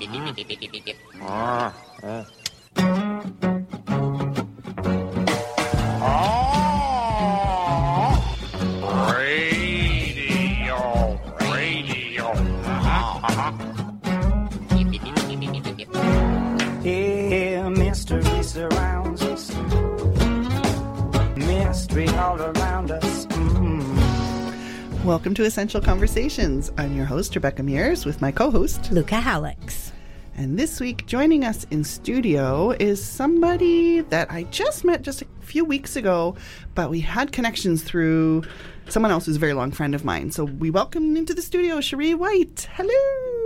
Radio, radio. Yeah, mystery surrounds us. Mystery all around us. Welcome to Essential Conversations. I'm your host, Rebecca Mears, with my co host. Luca Hallex. And this week, joining us in studio is somebody that I just met just a few weeks ago, but we had connections through someone else who's a very long friend of mine. So we welcome into the studio Cherie White. Hello.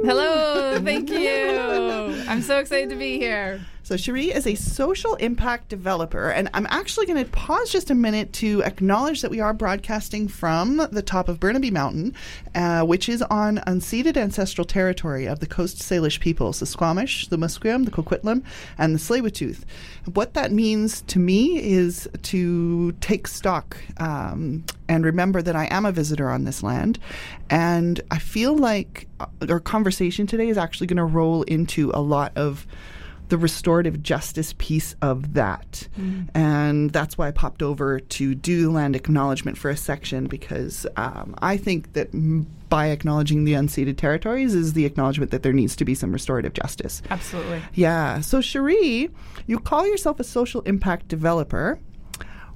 Hello, thank you. I'm so excited to be here. So, Cherie is a social impact developer, and I'm actually going to pause just a minute to acknowledge that we are broadcasting from the top of Burnaby Mountain, uh, which is on unceded ancestral territory of the Coast Salish peoples, the Squamish, the Musqueam, the Coquitlam, and the Tsleil-Waututh. What that means to me is to take stock um, and remember that I am a visitor on this land, and I feel like uh, our conversation today is actually going to roll into a lot of the restorative justice piece of that. And that's why I popped over to do land acknowledgement for a section because um, I think that m- by acknowledging the unceded territories is the acknowledgement that there needs to be some restorative justice. Absolutely. Yeah. So, Cherie, you call yourself a social impact developer.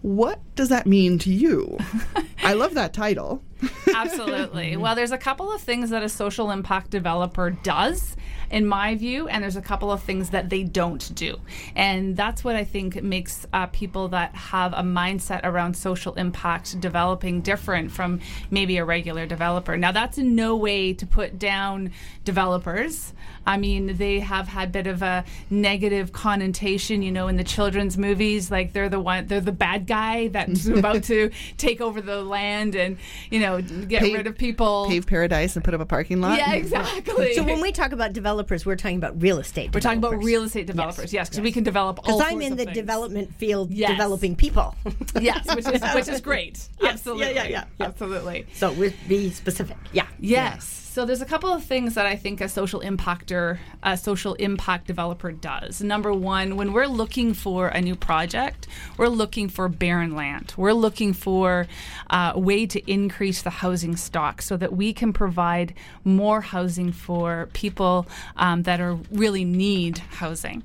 What does that mean to you? I love that title. Absolutely. well, there's a couple of things that a social impact developer does, in my view, and there's a couple of things that they don't do. And that's what I think makes uh, people that have a mindset around social impact developing different from maybe a regular developer. Now, that's in no way to put down developers. I mean, they have had a bit of a negative connotation, you know, in the children's movies, like they're the one, they're the bad guy that's about to take over the land and, you know, get Pave- rid of people. Pave paradise and put up a parking lot. Yeah, exactly. So when we talk about developers, we're talking about real estate. we're talking about real estate developers, yes, because we can develop Because I'm in the things. development field, Yes. developing people. Yes, which is which is great. Yes, Absolutely, yeah, yeah, yeah, yeah. absolutely. so we'll be specific. Yeah. Yes. So there's a couple of things that I think a social impactor, a social impact developer does. Number one, when we're looking for a new project, we're looking for barren land. We're looking for uh, a way to increase the housing stock so that we can provide more housing for people um, that are really need housing.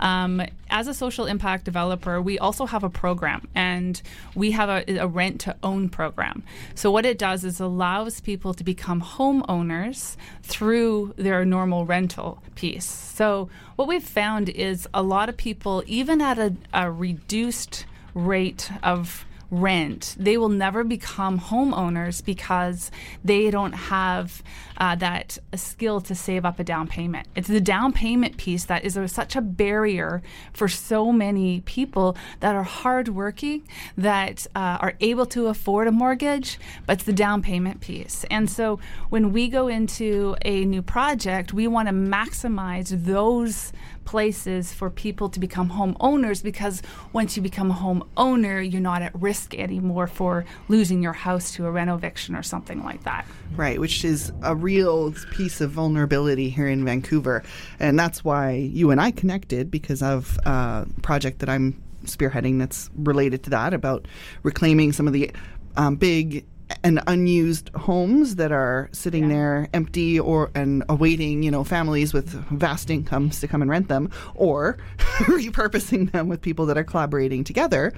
Um, as a social impact developer, we also have a program, and we have a, a rent to own program. So what it does is allows people to become homeowners through their normal rental piece. So what we've found is a lot of people, even at a, a reduced rate of rent, they will never become homeowners because they don't have uh, that skill to save up a down payment. It's the down payment piece that is a, such a barrier for so many people that are hardworking, that uh, are able to afford a mortgage, but it's the down payment piece. And so when we go into a new project, we want to maximize those places for people to become homeowners because once you become a homeowner, you're not at risk anymore for losing your house to a rent eviction or something like that. Right, which is a real piece of vulnerability here in Vancouver. And that's why you and I connected because of uh, a project that I'm spearheading that's related to that about reclaiming some of the um, big and unused homes that are sitting there empty or and awaiting you know families with vast incomes to come and rent them or repurposing them with people that are collaborating together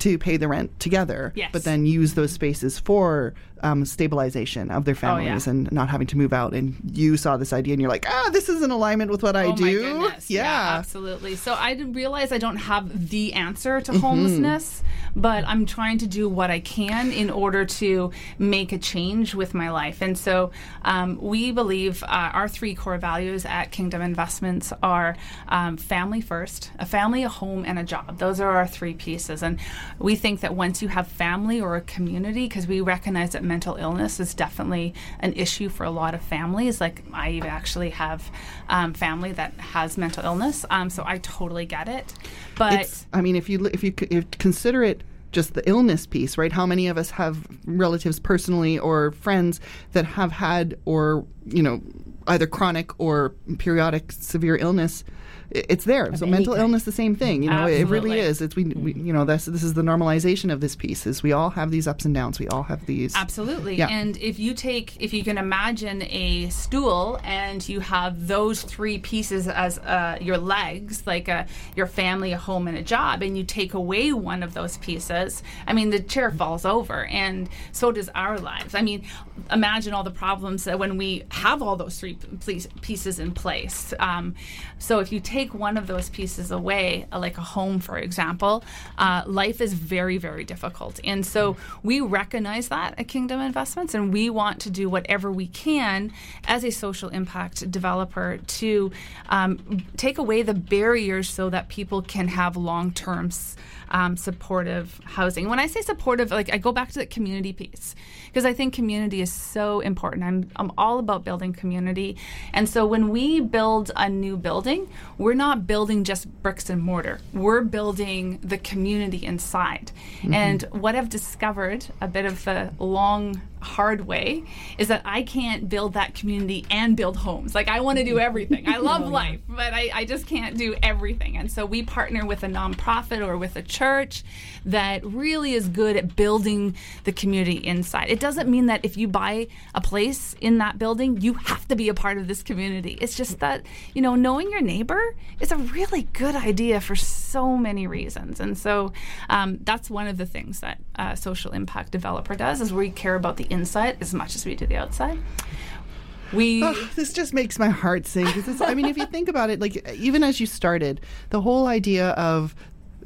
to pay the rent together Yes. but then use those spaces for um, stabilization of their Oh, yeah. families and not having to move out and you saw this idea and you're like ah this is in alignment with what I oh do my goodness. yeah absolutely. So I realize I don't have the answer Mm-hmm. to homelessness, but I'm trying to do what I can in order to make a change with my life. And so um, we believe uh, our three core values at Kingdom Investments are um, family first, a family, a home, and a job. Those are our three pieces. And we think that once you have family or a community, because we recognize that mental illness is definitely an issue for a lot of families. Like I actually have um, family that has mental illness, um, so I totally get it. But it's i mean if you if you if consider it just the illness piece, right? How many of us have relatives personally or friends that have had or, you know, either chronic or periodic severe illness? It's there. so mental kind. illness, the same thing. You know, it really is. It's we, we, you know, this this is the normalization of this piece. Is we all have these ups and downs. We all have these. Absolutely. Yeah. And if you take, if you can imagine a stool and you have those three pieces as uh, your legs, like a, your family, a home, and a job, and you take away one of those pieces, I mean, the chair falls over. And so does our lives. I mean, imagine all the problems that when we have all those three pieces in place. Um, so if you take one of those pieces away, uh, like a home, for example, uh, life is very, very difficult. And so we recognize that at Kingdom Investments, and we want to do whatever we can as a social impact developer to um, take away the barriers so that people can have long term. Um, supportive housing. When I say supportive, like I go back to the community piece because I think community is so important. I'm I'm all about building community, and so when we build a new building, we're not building just bricks and mortar. We're building the community inside. And what I've discovered, a bit of the long hard way is that I can't build that community and build homes. Like I want to do everything. I love life, but I, I just can't do everything. And so we partner with a nonprofit or with a church that really is good at building the community inside. It doesn't mean that if you buy a place in that building, you have to be a part of this community. It's just that, you know, knowing your neighbor is a really good idea for so many reasons. And so um, that's one of the things that uh, social impact developer does is we care about the inside as much as we do the outside. We Oh, this just makes my heart sing. I mean, if you think about it, like even as you started, the whole idea of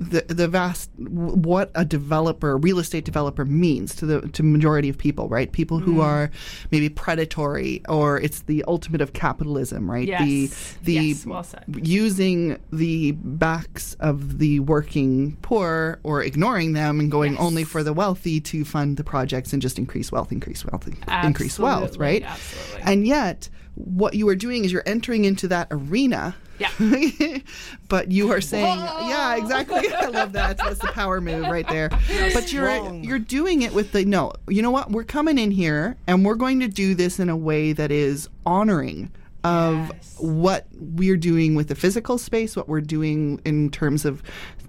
the the vast what a developer, real estate developer means to the to majority of people, right? People who Mm. are maybe predatory, or it's the ultimate of capitalism, right? Yes. The the Yes, well said. using the backs of the working poor or ignoring them and going Yes. only for the wealthy to fund the projects and just increase wealth, increase wealth, increase wealth, right? absolutely. And yet, what you are doing is you're entering into that arena. Yeah. but you are saying, yeah, exactly. I love that. That's the power move right there. But you're Strong. you're doing it with the no. You know what? We're coming in here and we're going to do this in a way that is honoring of Yes. what we're doing with the physical space, what we're doing in terms of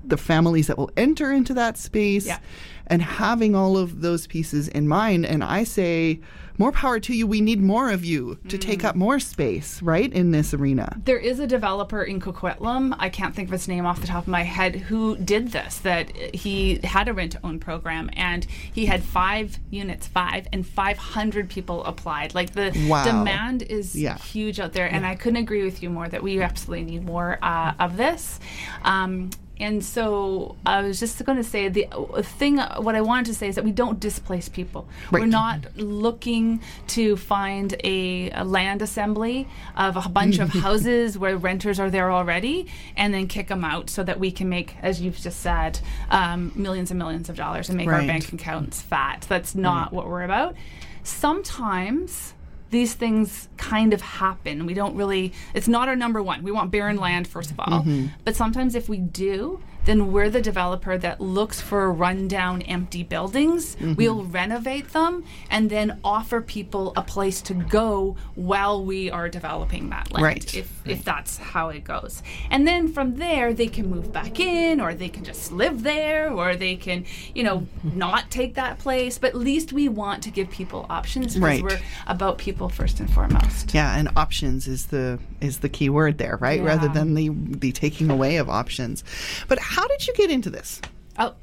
the families that will enter into that space, Yeah. and having all of those pieces in mind. And I say, more power to you. We need more of you to Mm. take up more space, right, in this arena. There is a developer in Coquitlam, I can't think of his name off the top of my head, who did this. That he had a rent to own program and he had five units, five, and 500 people applied. Like the Wow. demand is Yeah. huge out there. And I couldn't agree with you more that we absolutely need more uh, of this. Um, and so I was just going to say the thing, what I wanted to say is that we don't displace people. We're not looking to find a, a land assembly of a bunch of houses where renters are there already and then kick them out so that we can make, as you've just said, um, millions and millions of dollars and make our bank accounts fat. That's not what we're about. Sometimes these things kind of happen. We don't really, it's not our number one. We want barren land, first of all. Mm-hmm. But sometimes if we do, then we're the developer that looks for rundown, empty buildings. Mm-hmm. We'll renovate them and then offer people a place to go while we are developing that land. Right. If, if that's how it goes. And then from there, they can move back in or they can just live there or they can, you know, mm-hmm. not take that place. But at least we want to give people options because Right. we're about people first and foremost. Yeah, and options is the is the key word there, right? Rather than the the taking away of options. But how did you get into this? Oh.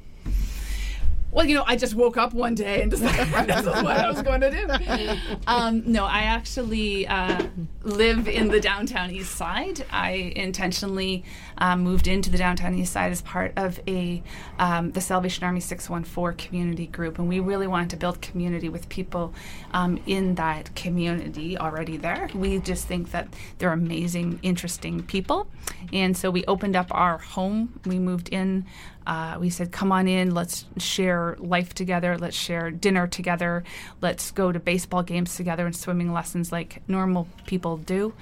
Well, you know, I just woke up one day and decided this is what I was going to do. Um, no, I actually uh, live in the downtown east side. I intentionally um, moved into the downtown east side as part of a um, the Salvation Army 614 community group, and we really wanted to build community with people um, in that community already there. We just think that they're amazing, interesting people, and so we opened up our home. We moved in. Uh, we said, come on in, let's share life together, let's share dinner together, let's go to baseball games together and swimming lessons like normal people do.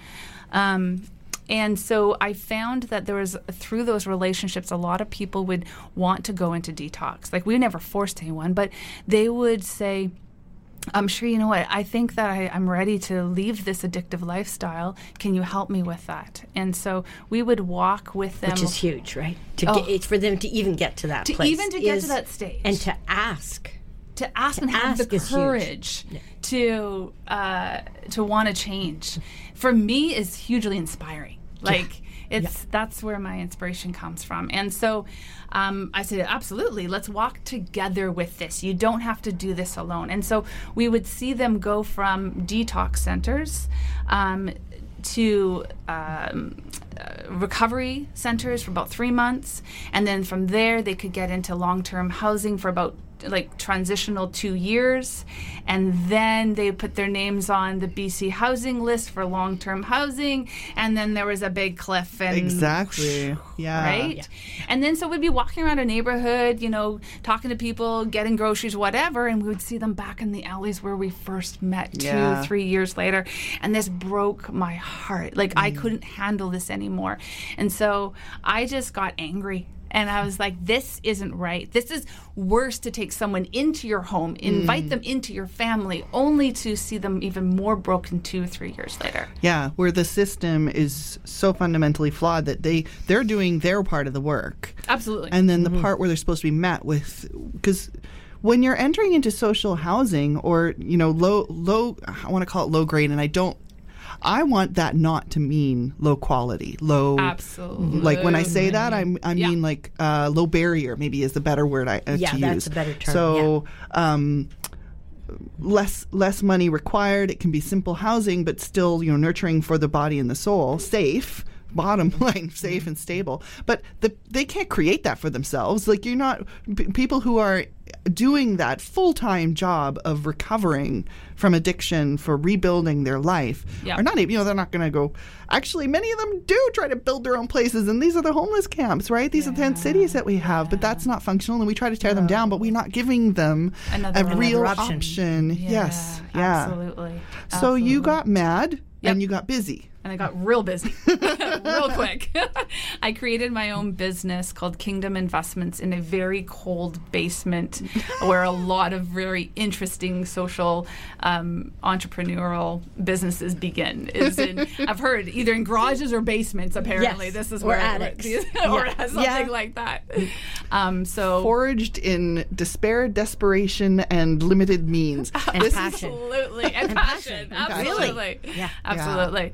Um, and so I found that there was through those relationships, a lot of people would want to go into detox. Like we never forced anyone, but they would say, I'm sure you know what. I think that I, I'm ready to leave this addictive lifestyle. Can you help me with that? And so we would walk with them. Which is huge, right? To Oh. get, it's for them to even get to that To place. even to get to that stage. and to ask. to ask To and have ask the is huge. courage to uh, to want to change for me is hugely inspiring like it's that's where my inspiration comes from and so um, i said absolutely let's walk together with this. You don't have to do this alone. And so we would see them go from detox centers um, to um, uh, recovery centers for about three months, and then from there they could get into long-term housing for about like transitional two years, and then they put their names on the BC housing list for long-term housing, and then there was a big cliff and Exactly. Yeah. right? And then so we'd be walking around a neighborhood, you know, talking to people, getting groceries, whatever, and we would see them back in the alleys where we first met two, Yeah. three years later. And this broke my heart. Like I mm. couldn't handle this anymore. And so I just got angry. And I was like, this isn't right. This is worse to take someone into your home, invite mm. them into your family, only to see them even more broken two, or three years later. Yeah, where the system is so fundamentally flawed that they they're doing their part of the work. Absolutely. And then the mm-hmm. part where they're supposed to be met with because when you're entering into social housing or, you know, low low I want to call it low grade and I don't I want that not to mean low quality, low Absolutely. Like when I say that, I'm, I Yeah. mean like uh, low barrier. Maybe is the better word I uh, Yeah, to that's a better term, So, um, less less money required. It can be simple housing, but still, you know, nurturing for the body and the soul. Safe. Bottom line, safe and stable. But the, they can't create that for themselves. Like you're not p- people who are doing that full time job of recovering from addiction for rebuilding their life Yeah. are not able. You know, they're not going to go. Actually, many of them do try to build their own places, and these are the homeless camps, right? These are the tent cities that we have, but that's not functional, and we try to tear them down, but we're not giving them Another- a another real option. option. yes, yeah. Absolutely. So you got mad Yep. and you got busy. And I got real busy, real quick. I created my own business called Kingdom Investments in a very cold basement where a lot of very interesting social um, entrepreneurial businesses begin. Is in I've heard either in garages or basements. Apparently, Yes, this is or where attics. or Yeah. something Yeah. like that. Um, so Forged in despair, desperation, and limited means. And This is- passion. Absolutely. And, passion. passion. Absolutely. Really? Yeah. Absolutely.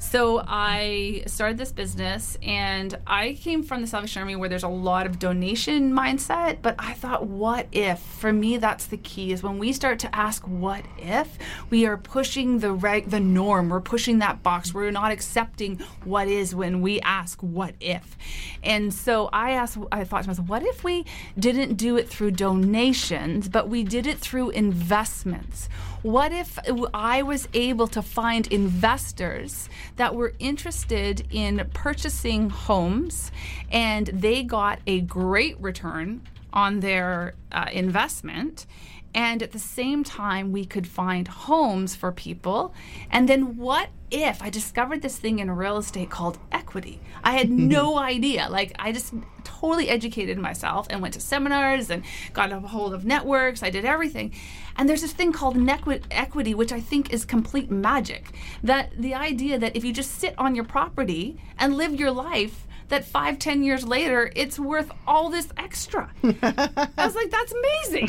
So I started this business and I came from the Salvation Army where there's a lot of donation mindset, but I thought what if? For me that's the key is when we start to ask what if, we are pushing the reg- the norm. We're pushing that box. We're not accepting what is when we ask what if. And so I asked I thought to myself, what if we didn't do it through donations, but we did it through investments? What if I was able to find investors that were interested in purchasing homes and they got a great return on their uh, investment? And at the same time, we could find homes for people. And then, what if I discovered this thing in real estate called equity? I had no idea. Like, I just totally educated myself and went to seminars and got a hold of networks. I did everything. And there's this thing called nequi- equity, which I think is complete magic. That the idea that if you just sit on your property and live your life, that five, ten years later, it's worth all this extra. I was like, that's amazing.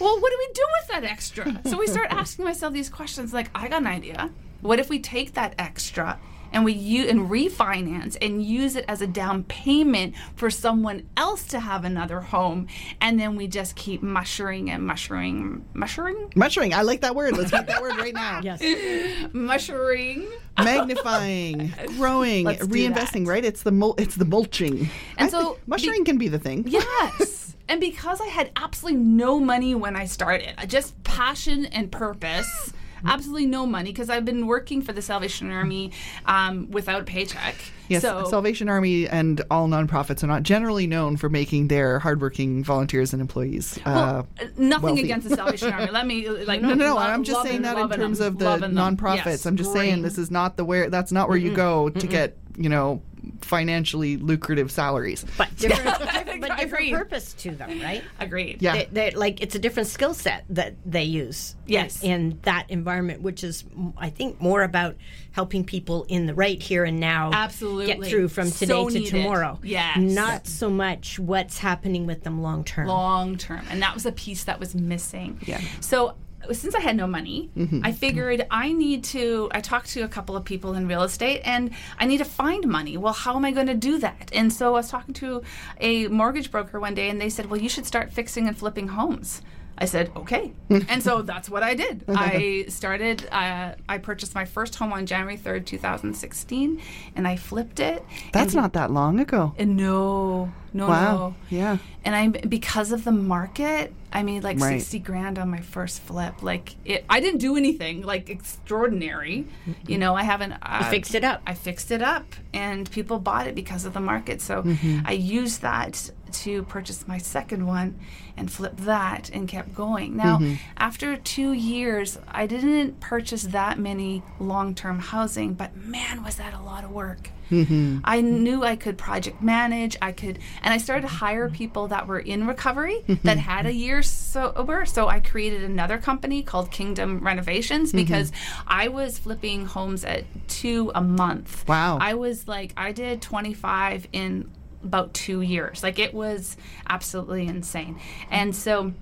well, what do we do with that extra? So we start asking myself these questions like, I got an idea. What if we take that extra and we use and refinance and use it as a down payment for someone else to have another home and then we just keep mushering and mushering mushering Mushering. I like that word. Let's make that word right now. Yes. mushering Magnifying, growing, Let's reinvesting. Right? It's the mul- it's the mulching. And I so think mushering can be the thing. Yes. and because I had absolutely no money when I started, just passion and purpose, absolutely no money because I've been working for the Salvation Army um, without a paycheck. Yes, so, Salvation Army and all nonprofits are not generally known for making their hardworking volunteers and employees. well, uh, nothing wealthy. against the Salvation Army. Let me like no, no, no. lo- I'm just saying that in terms them, of the nonprofits. Yes, I'm just saying this is not the where. That's not where you go to get you know, financially lucrative salaries. But different, different- but different purpose to them, right? Agreed. Yeah. They, they're, like it's a different skill set that they use. Yes. in, in that environment, which is I think more about helping people in the right here and now. Absolutely. get through from So today to needed. tomorrow. Yes. not so much what's happening with them long term. long term and that was a piece that was missing Yeah. so since i had no money mm-hmm. i figured i need to i talked to a couple of people in real estate and i need to find money. Well how am i going to do that? And so i was talking to a mortgage broker one day and they said well you should start fixing and flipping homes I said, okay. and so that's what I did. I started, uh, I purchased my first home on January 3rd, 2016, and I flipped it. That's and, not that long ago. and no, no, Wow. no. Yeah. And I, because of the market, I made like Right. sixty grand on my first flip. Like it, I didn't do anything like extraordinary. You know, I haven't. Uh, You fixed it up. I fixed it up, and people bought it because of the market. So Mm-hmm. I used that to purchase my second one and flip that and kept going. Now, Mm-hmm. after two years, I didn't purchase that many long term housing, but man, was that a lot of work. Mm-hmm. I knew I could project manage. I could, and I started to hire people that were in recovery Mm-hmm. that had a year sober. So I created another company called Kingdom Renovations Mm-hmm. because I was flipping homes at two a month. Wow. I was like, I did 25 in about two years. Like it was absolutely insane. And so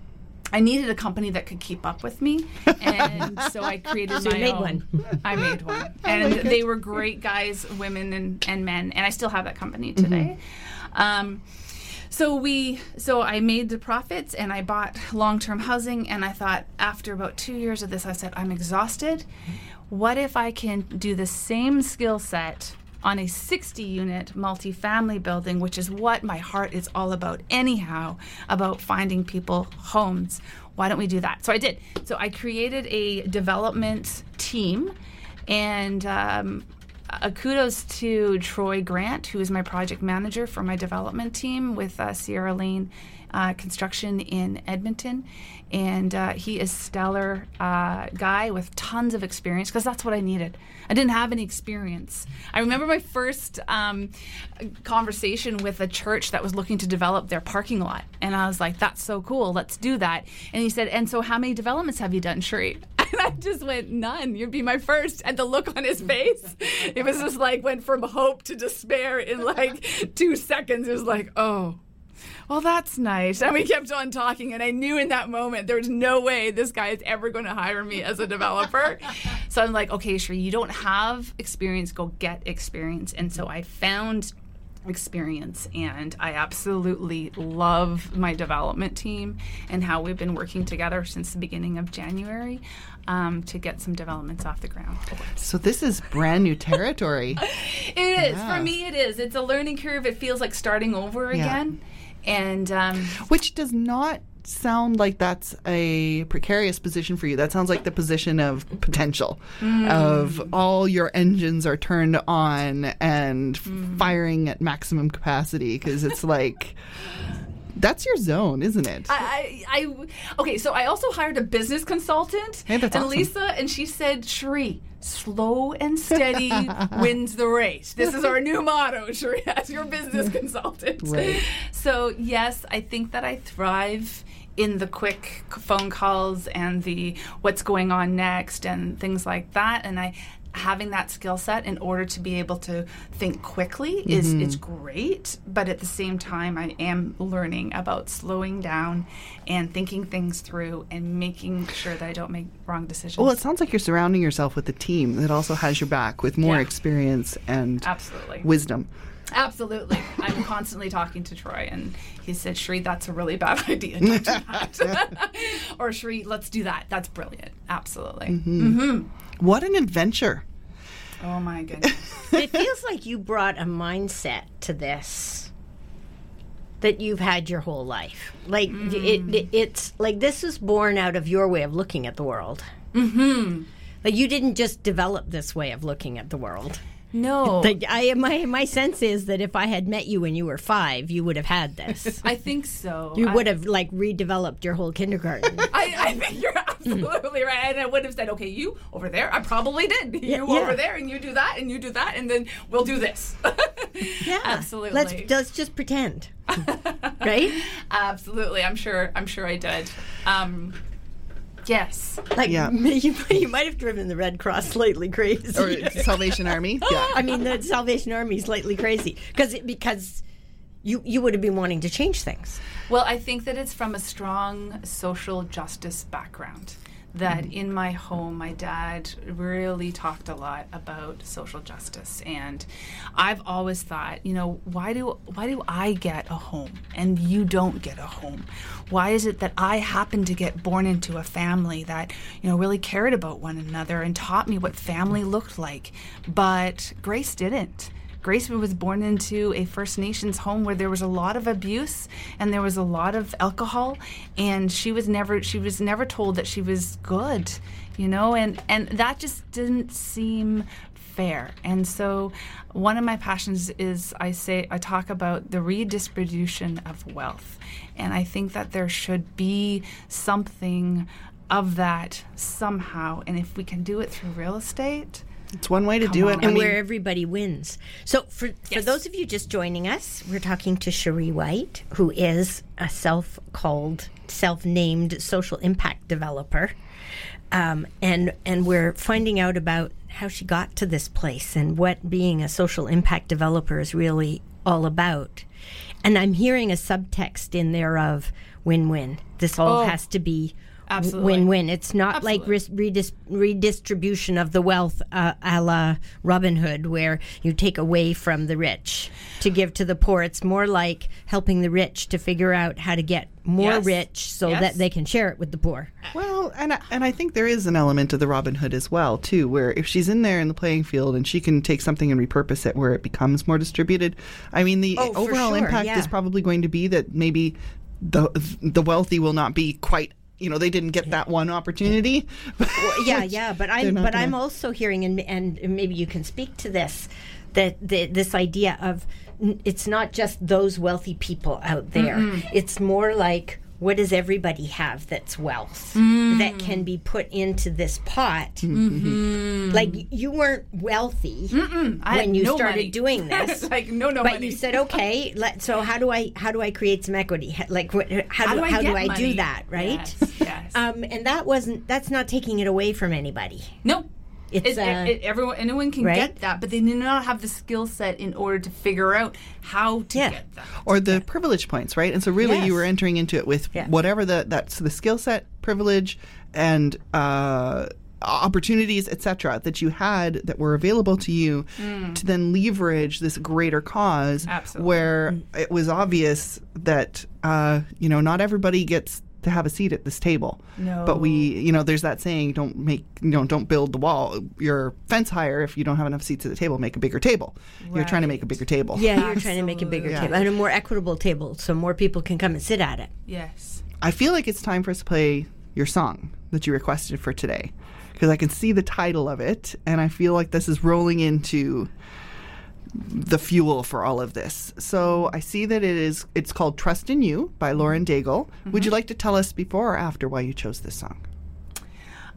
I needed a company that could keep up with me, and so I created So you my made own. one. I made one, and they were great guys, women and, and men, and I still have that company today. Um, so we, so I made the profits, and I bought long-term housing, and I thought after about two years of this, I said I'm exhausted. What if I can do the same skill set? On a 60 unit multifamily building, which is what my heart is all about, anyhow, about finding people homes. Why don't we do that? So I did. So I created a development team and um, uh, kudos to Troy Grant, who is my project manager for my development team with uh, Sierra Lane uh, Construction in Edmonton. And uh, he is stellar uh, guy with tons of experience because that's what I needed. I didn't have any experience. I remember my first um, conversation with a church that was looking to develop their parking lot, and I was like, "That's so cool. Let's do that." And he said, "And so, how many developments have you done, Cherie?" And I just went, none. You'd be my first. And the look on his face, it was just like went from hope to despair in like two seconds. It was like, oh, well, that's nice. And we kept on talking. And I knew in that moment there was no way this guy is ever going to hire me as a developer. so I'm like, okay, Cherie, you don't have experience. Go get experience. And so I found experience and I absolutely love my development team and how we've been working together since the beginning of January um, to get some developments off the ground. So this is brand new territory. It is Yeah. for me. It is. It's a learning curve. It feels like starting over again, and um, Which does not sound like that's a precarious position for you. That sounds like the position of potential, of all your engines are turned on and firing at maximum capacity because it's like that's your zone, isn't it? I, I, I, okay. So I also hired a business consultant, Hey, that's and awesome. Lisa, and she said, "Cherie, slow and steady wins the race. This is our new motto, Cherie, as your business consultant." Right. So yes, I think that I thrive in the quick phone calls and the what's going on next and things like that, and I. Having that skill set in order to be able to think quickly is Mm-hmm. is great, but at the same time, I am learning about slowing down and thinking things through and making sure that I don't make wrong decisions. well, it sounds like you're surrounding yourself with a team that also has your back with more Yeah. experience and Absolutely. wisdom. Absolutely. I'm constantly talking to Troy, and he said, Shree, that's a really bad idea. Don't do that. or, Shree, let's do that. That's brilliant. Absolutely. Mm-hmm. What an adventure! Oh, my goodness. it feels like you brought a mindset to this that you've had your whole life. Like it, it, it's like this is born out of your way of looking at the world. Mm-hmm. Like you didn't just develop this way of looking at the world. No. Like I, my my sense is that if I had met you when you were five, you would have had this. I think so. You I- would have like redeveloped your whole kindergarten. I, I think you're absolutely right. And I would have said, okay, you over there. I probably did. You yeah. over there, and you do that, and you do that, and then we'll do this. Yeah, absolutely. Let's let's just pretend, right? absolutely. I'm sure. I'm sure I did. Um, yes. Like Yeah. you, you might have driven the Red Cross slightly crazy. Or Salvation Army. Yeah. I mean, the Salvation Army is slightly crazy because because you you would have been wanting to change things. Well, I think that it's from a strong social justice background. That mm-hmm. in my home, my dad really talked a lot about social justice, and I've always thought, you know, why do why do I get a home and you don't get a home? Why is it that I happen to get born into a family that you know really cared about one another and taught me what family looked like, but Grace didn't? Grace was born into a First Nations home where there was a lot of abuse and there was a lot of alcohol and she was never she was never told that she was good, you know, and and that just didn't seem fair. And so one of my passions is I say I talk about the redistribution of wealth. And I think that there should be something of that somehow and if we can do it through real estate, It's one way to do it. on. I and mean, where everybody wins. So, for for those of you just joining us, we're talking to Cherie White, who is a self-called, self-named social impact developer, um, and and we're finding out about how she got to this place and what being a social impact developer is really all about. And I'm hearing a subtext in there of win-win. This all Oh. has to be Absolutely. win-win. It's not like Absolutely. ris- redis- redistribution of the wealth uh, a la Robin Hood, where you take away from the rich to give to the poor. It's more like helping the rich to figure out how to get more Yes. rich so Yes. that they can share it with the poor. Well, and I, and I think there is an element of the Robin Hood as well too, where if she's in there in the playing field and she can take something and repurpose it where it becomes more distributed, I mean the Oh, overall sure, impact yeah. is probably going to be that maybe the the wealthy will not be quite. You know, they didn't get that one opportunity. yeah, yeah, but I'm but I'm also hearing and and maybe you can speak to this that the, this idea of it's not just those wealthy people out there. It's more like what does everybody have that's wealth that can be put into this pot? Like you weren't wealthy I when you no started money. doing this. like no, no but money. you said okay. Let, so how do I how do I create some equity? Like what, how, do, how do get I do money? that? Right? Yes. yes. Um, and that wasn't that's not taking it away from anybody. no. It's It, uh, it, it- everyone, anyone can right? get that, but they do not have the skill set in order to figure out how to Yeah. get that. or the privilege points, right? And so really Yes. you were entering into it with Yeah. whatever the that's the skill set, privilege, and uh, opportunities, etc., that you had that were available to you to then leverage this greater cause. Absolutely. Where it was obvious that uh, you know not everybody gets to have a seat at this table. No. But we, you know, there's that saying: don't make, you know, don't build the wall, your fence higher if you don't have enough seats at the table. Make a bigger table. You're trying to make a bigger table. Yeah, you're trying to make a bigger Absolutely. table and a more equitable table so more people can come and sit at it. Yes. I feel like it's time for us to play your song that you requested for today because I can see the title of it and I feel like this is rolling into the fuel for all of this. So I see that it is it's called Trust in You by Lauren Daigle. Would you like to tell us before or after why you chose this song?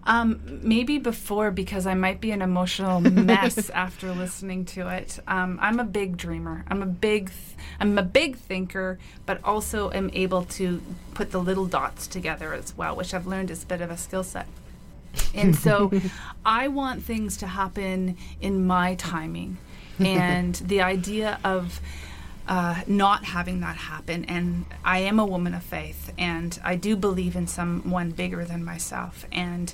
Um, maybe before because I might be an emotional mess after listening to it. Um, I'm a big dreamer. I'm a big, th- I'm a big thinker, but also am able to put the little dots together as well, which I've learned is a bit of a skill set. And so, I want things to happen in my timing, and the idea of uh, not having that happen. And I am a woman of faith, and I do believe in someone bigger than myself. And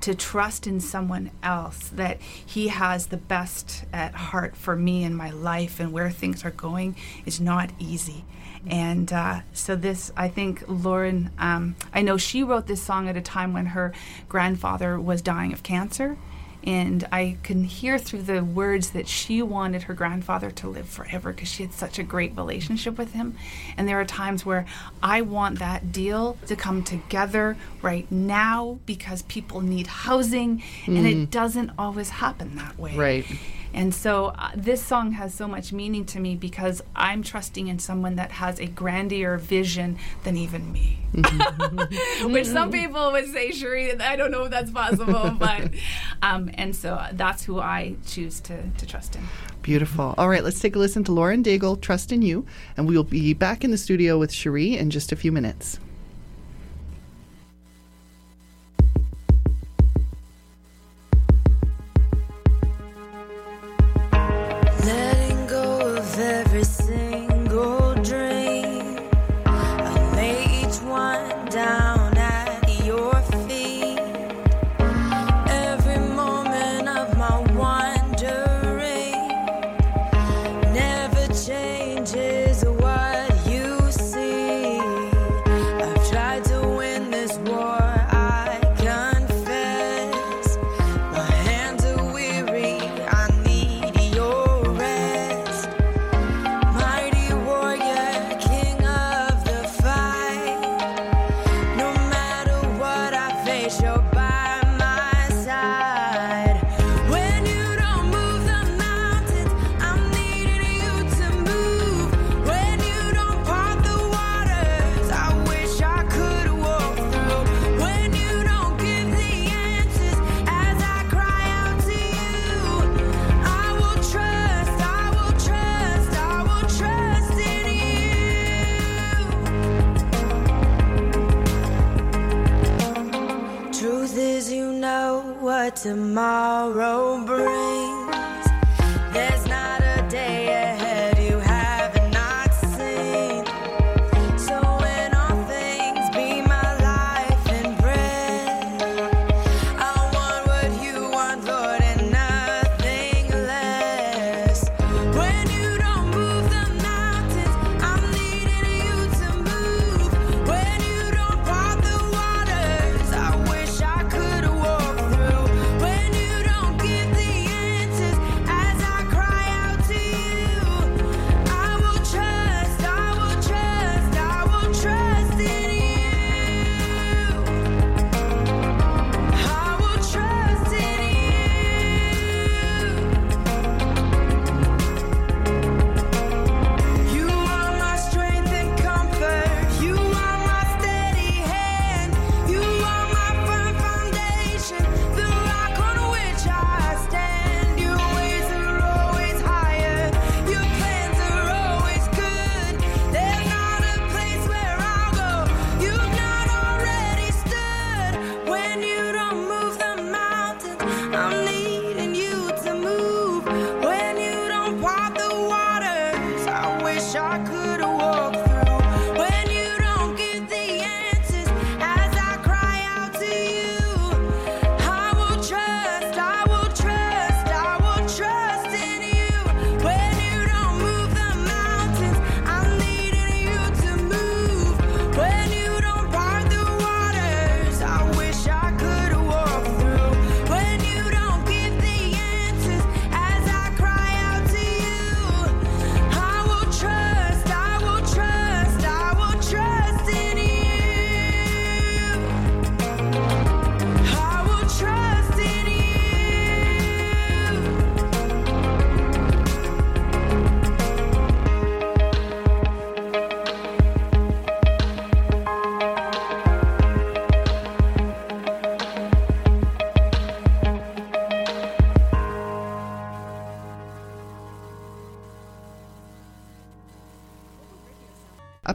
to trust in someone else that He has the best at heart for me and my life and where things are going is not easy. And uh, so, this, I think, Lauren, um, I know she wrote this song at a time when her grandfather was dying of cancer. And I can hear through the words that she wanted her grandfather to live forever because she had such a great relationship with him. And there are times where I want that deal to come together right now because people need housing, and it mm-hmm. doesn't always happen that way. Right. And so uh, this song has so much meaning to me because I'm trusting in someone that has a grander vision than even me. Mm-hmm. Which some people would say, Cherie, I don't know if that's possible, but um, and so that's who I choose to, to trust in. Beautiful. All right, let's take a listen to Lauren Daigle, Trust in You, and we will be back in the studio with Cherie in just a few minutes.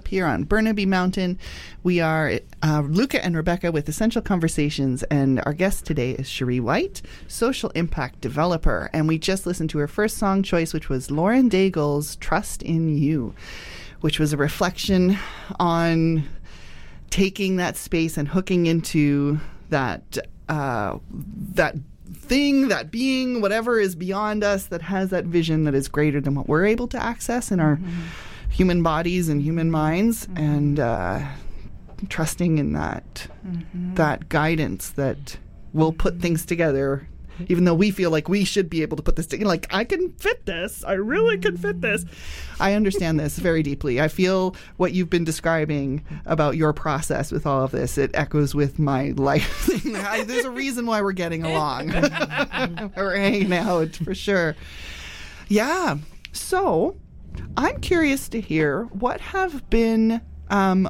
up here on Burnaby Mountain. We are uh, Luca and Rebecca with Essential Conversations, and our guest today is Cherie White, social impact developer. And we just listened to her first song choice, which was Lauren Daigle's Trust in You, which was a reflection on taking that space and hooking into that uh, that thing, that being, whatever is beyond us that has that vision that is greater than what we're able to access in our mm-hmm human bodies and human minds, mm-hmm. and uh, trusting in that mm-hmm. that guidance that will put mm-hmm. things together. Even though we feel like we should be able to put this together, like I can fit this, I really can fit this. I understand this very deeply. I feel what you've been describing about your process with all of this. It echoes with my life. I, there's a reason why we're getting along. we're hanging out for sure. Yeah. So I'm curious to hear what have been um,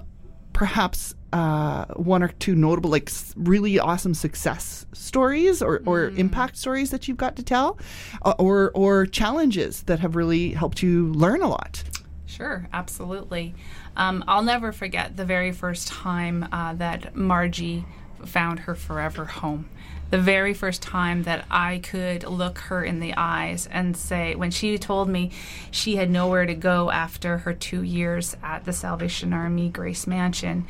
perhaps uh, one or two notable, like really awesome success stories or, or impact stories that you've got to tell, uh, or or challenges that have really helped you learn a lot. Sure, absolutely. Um, I'll never forget the very first time uh, that Margie found her forever home. The very first time that I could look her in the eyes and say, when she told me she had nowhere to go after her two years at the Salvation Army Grace Mansion,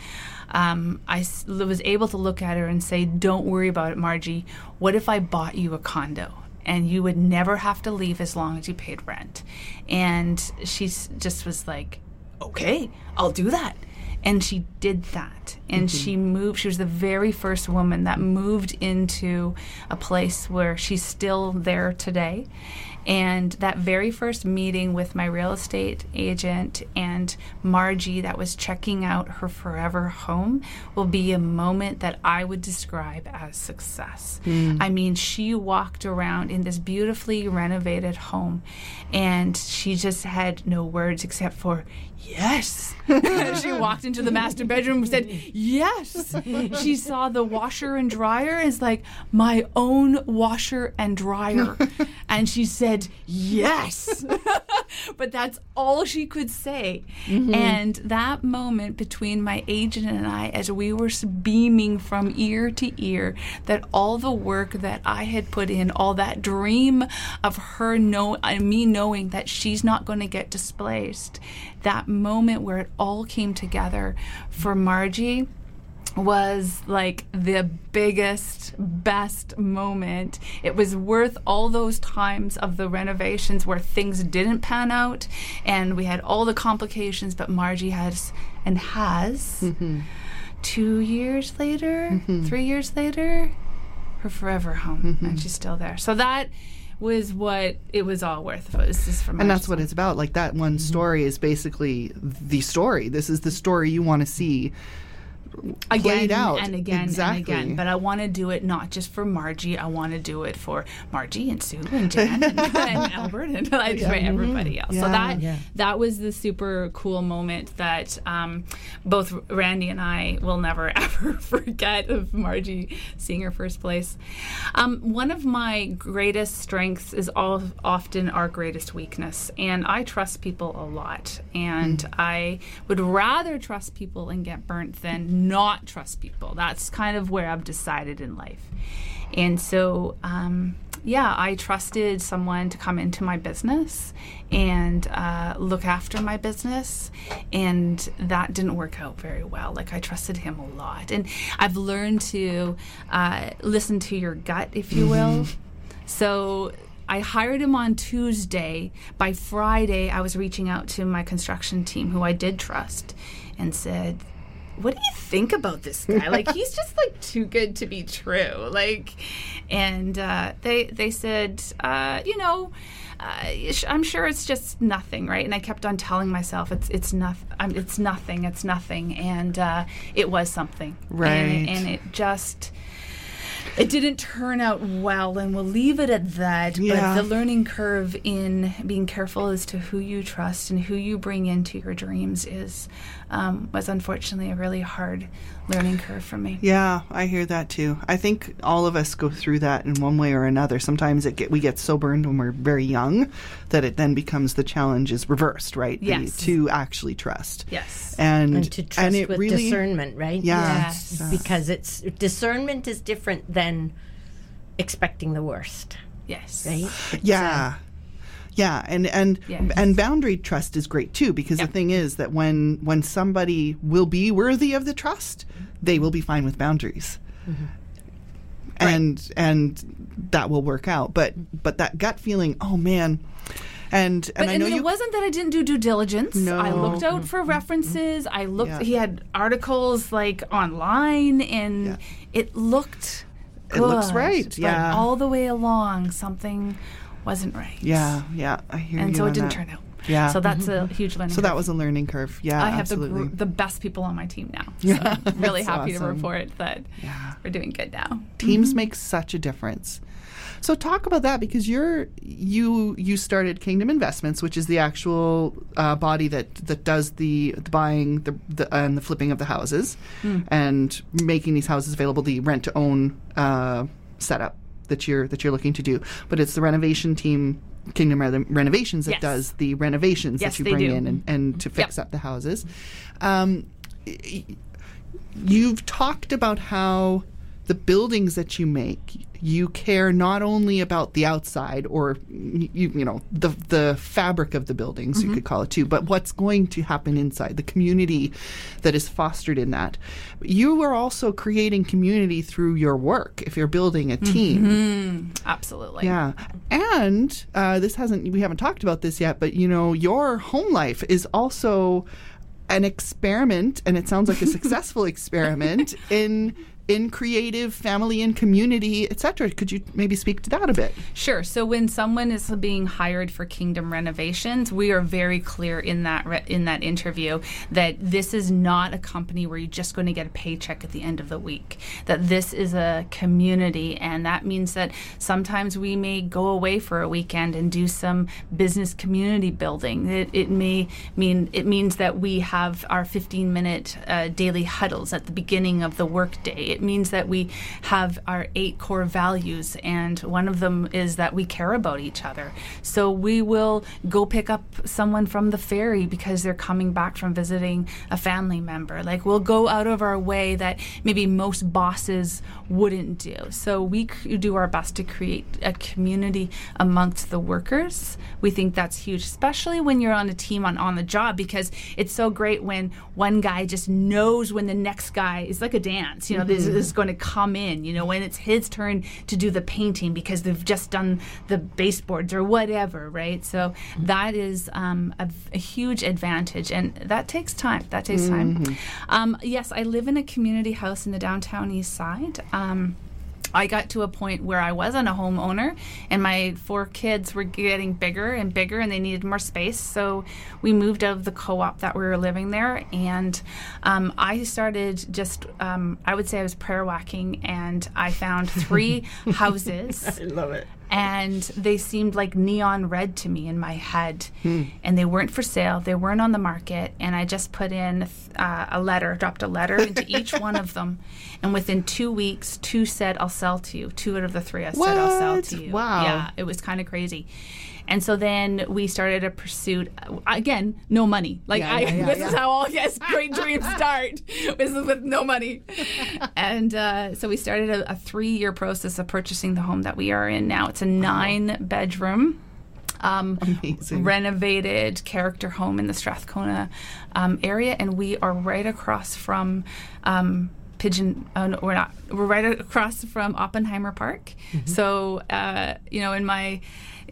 um, I was able to look at her and say, Don't worry about it, Margie. What if I bought you a condo? and you would never have to leave as long as you paid rent. And she just was like, okay, I'll do that. And she did that. And mm-hmm. she moved, she was the very first woman that moved into a place where she's still there today. And that very first meeting with my real estate agent and Margie, that was checking out her forever home, will be a moment that I would describe as success. Mm. I mean, she walked around in this beautifully renovated home and she just had no words except for yes. she walked into the master bedroom and said yes. She saw the washer and dryer as like my own washer and dryer. and she said yes. but that's all she could say. And that moment between my agent and I, as we were beaming from ear to ear, that all the work that I had put in, all that dream of her know, uh, me knowing that she's not going to get displaced, that moment where it all came together for Margie was like the biggest, best moment. It was worth all those times of the renovations where things didn't pan out and we had all the complications, but Margie has and has mm-hmm. two years later, mm-hmm. three years later, her forever home, and mm-hmm. she's still there. So that was what it was all worth. Was just for And that's what it's about. Like that one mm-hmm. story is basically the story. This is the story you want to see again out. and again Exactly. and again. But I want to do it not just for Margie. I want to do it for Margie and Sue and Jan and, and Albert and like for everybody else. So that Yeah. that was the super cool moment that um, both Randy and I will never ever forget of Margie seeing her first place. Um, one of my greatest strengths is all, often our greatest weakness, and I trust people a lot, and I would rather trust people and get burnt than not trust people. That's kind of where I've decided in life, and so. Um, yeah, I trusted someone to come into my business and uh, look after my business, and that didn't work out very well. Like, I trusted him a lot. And I've learned to uh, listen to your gut, if you will. So, I hired him on Tuesday. By Friday, I was reaching out to my construction team, who I did trust, and said, what do you think about this guy? Like he's just like too good to be true. Like, and uh, they they said, uh, you know, uh, I'm sure it's just nothing, right? And I kept on telling myself it's it's nothing. It's nothing. It's nothing. And uh, it was something, Right. And, and it just. It didn't turn out well, and we'll leave it at that. Yeah. But the learning curve in being careful as to who you trust and who you bring into your dreams is um, was unfortunately a really hard learning curve for me. Yeah, I hear that too. I think all of us go through that in one way or another. Sometimes it get, we get so burned when we're very young that it then becomes the challenge is reversed, right? The- Yes. to actually trust. Yes. And and to trust it with really discernment, right? Yeah. Yes. Yeah. Because it's discernment is different than expecting the worst, Yes. right? It's, Yeah. Yeah, and and and boundary trust is great too because Yeah. the thing is that when when somebody will be worthy of the trust, they will be fine with boundaries. Mm-hmm. And and that will work out. But but that gut feeling, oh man. And and But I and know it you wasn't that I didn't do due diligence. No. I looked out for references. I looked. Yeah. He had articles like online, and Yeah. it looked good. looks right, but yeah. all the way along, something wasn't right. Yeah, yeah. I hear and you And so it didn't that. turn out. Yeah. So that's a huge learning. So that was a learning curve. Yeah, I have the, absolutely. gr- the best people on my team now. So Yeah, I'm really happy to report that Yeah. we're doing good now. Teams make such a difference. So talk about that because you're you you started Kingdom Investments, which is the actual uh, body that that does the, the buying the, the and the flipping of the houses and making these houses available. The rent to own uh, setup that you're that you're looking to do, but it's the renovation team. Kingdom Re- Renovations that Yes. does the renovations Yes, that you bring do. in and, and to fix up the houses. Um, you've talked about how the buildings that you make you care not only about the outside or you, you know the the fabric of the buildings you could call it too but what's going to happen inside the community that is fostered in that. You are also creating community through your work if you're building a team. Absolutely. yeah, and uh, this hasn't we haven't talked about this yet, but you know your home life is also an experiment, and it sounds like a successful experiment in in creative family and community, etc. Could you maybe speak to that a bit? Sure. So when someone is being hired for Kingdom renovations, we are very clear in that re- in that interview that this is not a company where you're just going to get a paycheck at the end of the week. That this is a community, and that means that sometimes we may go away for a weekend and do some business community building. It, it may mean it means that we have our 15 minute uh, daily huddles at the beginning of the workday. It means that we have our eight core values, and one of them is that we care about each other. So we will go pick up someone from the ferry because they're coming back from visiting a family member. Like we'll go out of our way that maybe most bosses wouldn't do. So we c- do our best to create a community amongst the workers. We think that's huge, especially when you're on a team on, on the job because it's so great when one guy just knows when the next guy is like a dance, you know, this is going to come in, you know, when it's his turn to do the painting because they've just done the baseboards or whatever, right? So that is um, a, a huge advantage and that takes time. That takes time. Um, yes, I live in a community house in the downtown east side. Um, I got to a point where I wasn't a homeowner and my four kids were getting bigger and bigger and they needed more space. So we moved out of the co op that we were living there. And um, I started just, um, I would say I was prayer walking and I found three houses I love it. And they seemed like neon red to me in my head. And they weren't for sale. They weren't on the market. And i just put in uh, a letter dropped a letter into each one of them. And within two weeks two said i'll sell to you. Two out of the three i said i'll sell to you. Wow. yeah it was kind of crazy and so then we started a pursuit. uh, Again, no money. Like Yeah, I, yeah, this yeah. is how all yes, great dreams start. this is with no money. and uh, so we started a, a three-year process of purchasing the home that we are in now. It's a nine-bedroom. Um, renovated character home in the Strathcona um, area, and we are right across from um, Pigeon. Uh, no, we're not. We're right across from Oppenheimer Park. So, uh, you know, in my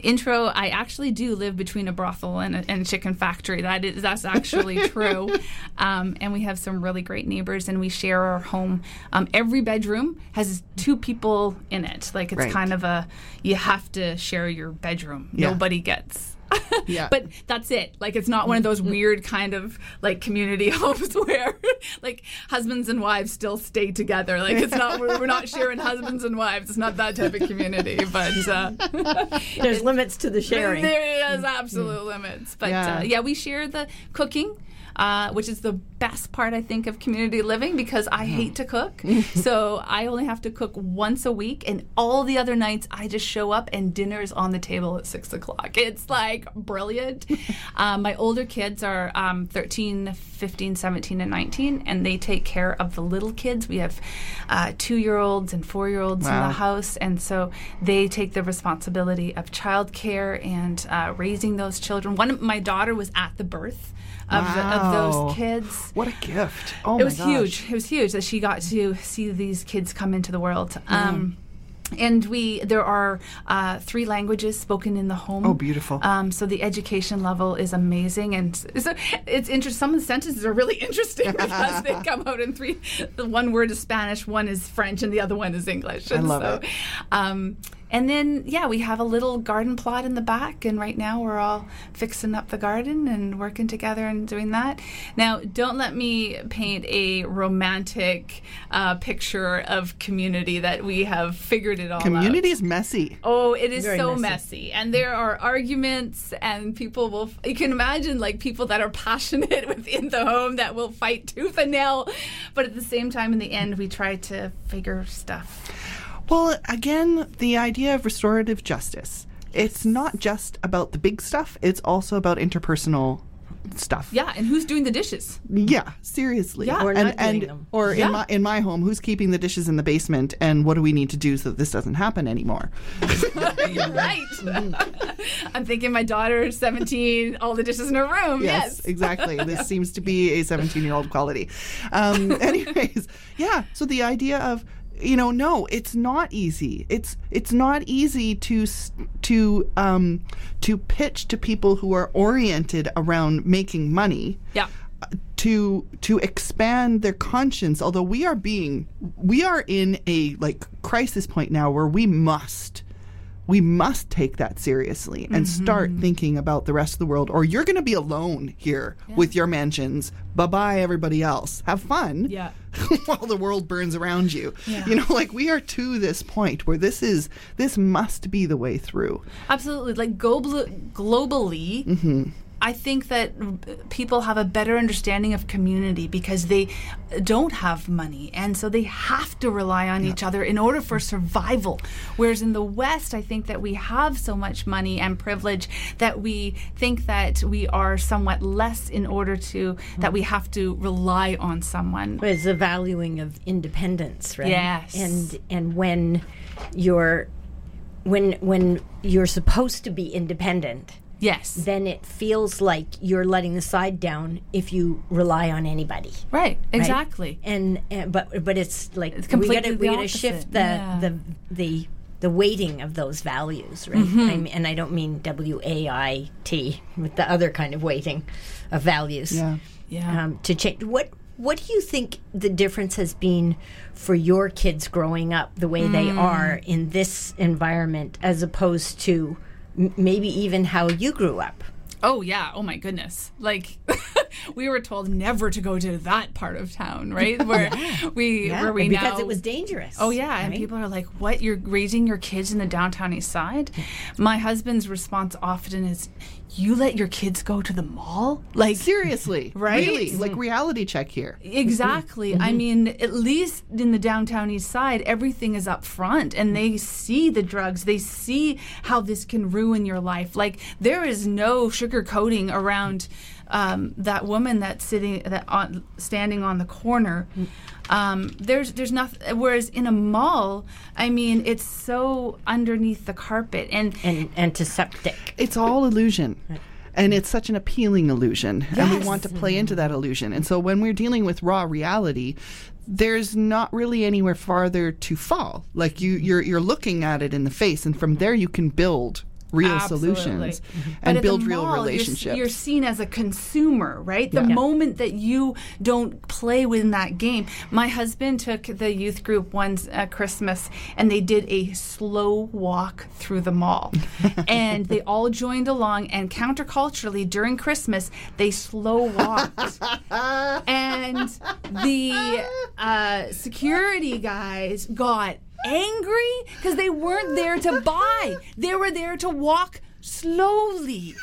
intro, I actually do live between a brothel and a, and a chicken factory. That is that's actually true. Um, and we have some really great neighbors, and we share our home. Um, every bedroom has two people in it. Like it's Right. kind of a you have to share your bedroom. Yeah. Nobody gets. Yeah. But that's it. Like it's not one of those weird kind of like community homes where like husbands and wives still stay together. Like it's not we're, we're not sharing husbands and wives. It's not that type of community. But uh, There's limits to the sharing. there is absolute limits. But Yeah. yeah. Uh, yeah, we share the cooking. Uh, which is the best part, I think, of community living because I hate to cook. so I only have to cook once a week, and all the other nights I just show up and dinner's on the table at six o'clock. It's like brilliant. um, my older kids are um, 13, 15, 17, and 19, and they take care of the little kids. We have uh, two year olds and four year olds in the house, and so they take the responsibility of childcare and uh, raising those children. One of my daughter was at the birth of, the, of those kids. What a gift! Oh It was gosh. huge. It was huge that she got to see these kids come into the world. Um, and we there are uh, three languages spoken in the home. Oh, beautiful. Um, so the education level is amazing, and so it's interesting. Some of the sentences are really interesting because they come out in three. The one word is Spanish, one is French, and the other one is English. And love so, it. Um, and then yeah, we have a little garden plot in the back, and right now we're all fixing up the garden and working together and doing that. Now, don't let me paint a romantic uh, picture of community that we have figured it all out. Community is messy. Oh, it is Very so messy. messy. And there are arguments, and people will, you can imagine like people that are passionate within the home that will fight tooth and nail. But at the same time, in the end, we try to figure stuff. Well, again, the idea of restorative justice. It's not just about the big stuff, it's also about interpersonal stuff. Yeah, and who's doing the dishes? Yeah, seriously. Yeah. Or and, not doing and them. or Yeah. in my in my home, who's keeping the dishes in the basement and what do we need to do so that this doesn't happen anymore? right. I'm thinking my daughter, 17, all the dishes in her room. Yes, Yes. exactly. This seems to be a 17 year old quality. Um, anyways, yeah. So the idea of you know, no, it's not easy. It's it's not easy to to um, to pitch to people who are oriented around making money Yeah. to to expand their conscience although we are being we are in a like crisis point now where we must we must take that seriously and start thinking about the rest of the world or you're going to be alone here with your mansions bye-bye everybody else have fun Yeah. while the world burns around you you know like we are to this point where this is this must be the way through Absolutely. Like global, globally, Mm-hmm. I think that people have a better understanding of community because they don't have money. And so they have to rely on each other in order for survival. Whereas in the West, I think that we have so much money and privilege that we think that we are somewhat less in order to, that we have to rely on someone. It's the valuing of independence, right? Yes. And and when you're when when you're supposed to be independent, Yes. then it feels like you're letting the side down if you rely on anybody. Right. right? Exactly. And, and but but it's like we completely gotta we gotta shift the yeah. the the the weighting of those values, right? Mm-hmm. I mean, and I don't mean W A I T with the other kind of weighting of values yeah Yeah. um, to change. What What do you think the difference has been for your kids growing up the way they are in this environment, as opposed to m- maybe even how you grew up? Oh yeah. Oh my goodness. Like we were told never to go to that part of town, right? Oh, where we where we because now it was dangerous. Oh yeah, and people are like, "What? You're raising your kids in the downtown east side?" My husband's response often is, "You let your kids go to the mall?" Like seriously Right? really mm-hmm. like reality check here Exactly. Mm-hmm. I mean, at least in the downtown east side, everything is up front and they see the drugs. They see how this can ruin your life. Like, there is no sugarcoating around um, that woman that's sitting, that on, standing on the corner. Um, there's, there's nothing. Whereas in a mall, I mean, it's so underneath the carpet. And and antiseptic. it's all illusion. And it's such an appealing illusion. And we want to play into that illusion. And so when we're dealing with raw reality, there's not really anywhere farther to fall. Like you you're you're looking at it in the face and from there you can build real Absolutely. solutions and build real mall, you're relationships. You're, seen as a consumer, right? The Yeah. moment that you don't play within that game. My husband took the youth group once at Christmas and they did a slow walk through the mall. and they all joined along and counterculturally during Christmas, they slow walked. and the uh, security guys got angry because they weren't there to buy. They were there to walk slowly.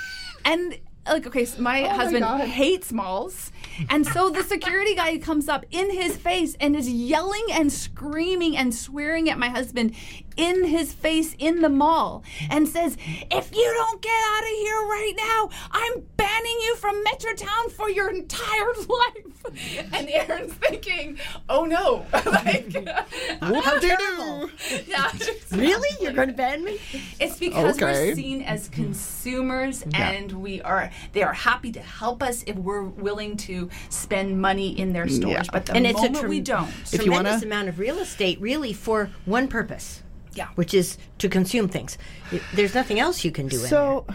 And like, okay, so oh my husband hates malls. And so the security guy comes up in his face and is yelling and screaming and swearing at my husband in his face in the mall and says, If you don't get out of here right now, I'm banning you from Metrotown for your entire life. And Aaron's thinking, Oh no. like, How do you do? yeah. Really, you're going to ban me? It's because Okay. we're seen as consumers and we are they are happy to help us if we're willing to spend money in their stores. Yeah. But the And it's a moment we don't. If you tremendous wanna- amount of real estate, really, for one purpose: Yeah. which is to consume things. There's nothing else you can do in there. So,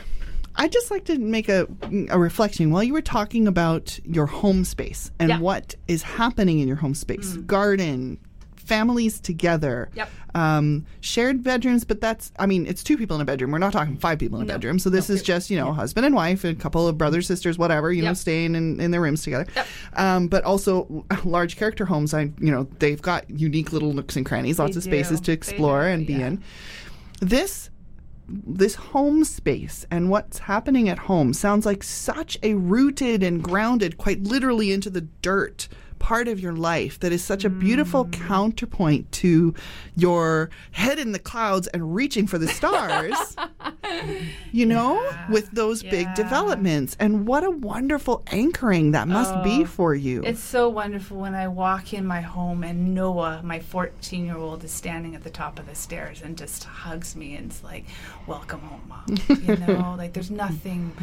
I'd just like to make a, a reflection. While you were talking about your home space and Yeah. what is happening in your home space, mm. garden, families together, Yep. um, shared bedrooms, but that's, I mean, it's two people in a bedroom. We're not talking five people in a bedroom. So this is just, you know, husband and wife, a couple of brothers, sisters, whatever, you know, staying in, in their rooms together. Yep. Um, but also large character homes, I, you know, they've got unique little nooks and crannies, lots They of spaces do. to explore do, and be yeah. in. This this home space and what's happening at home sounds like such a rooted and grounded, quite literally into the dirt part of your life that is such a beautiful mm. counterpoint to your head in the clouds and reaching for the stars. you know, with those big developments. And what a wonderful anchoring that must be oh, for you. It's so wonderful when I walk in my home and Noah, my 14 year old, is standing at the top of the stairs and just hugs me and it's like, Welcome home, mom. You know, like there's nothing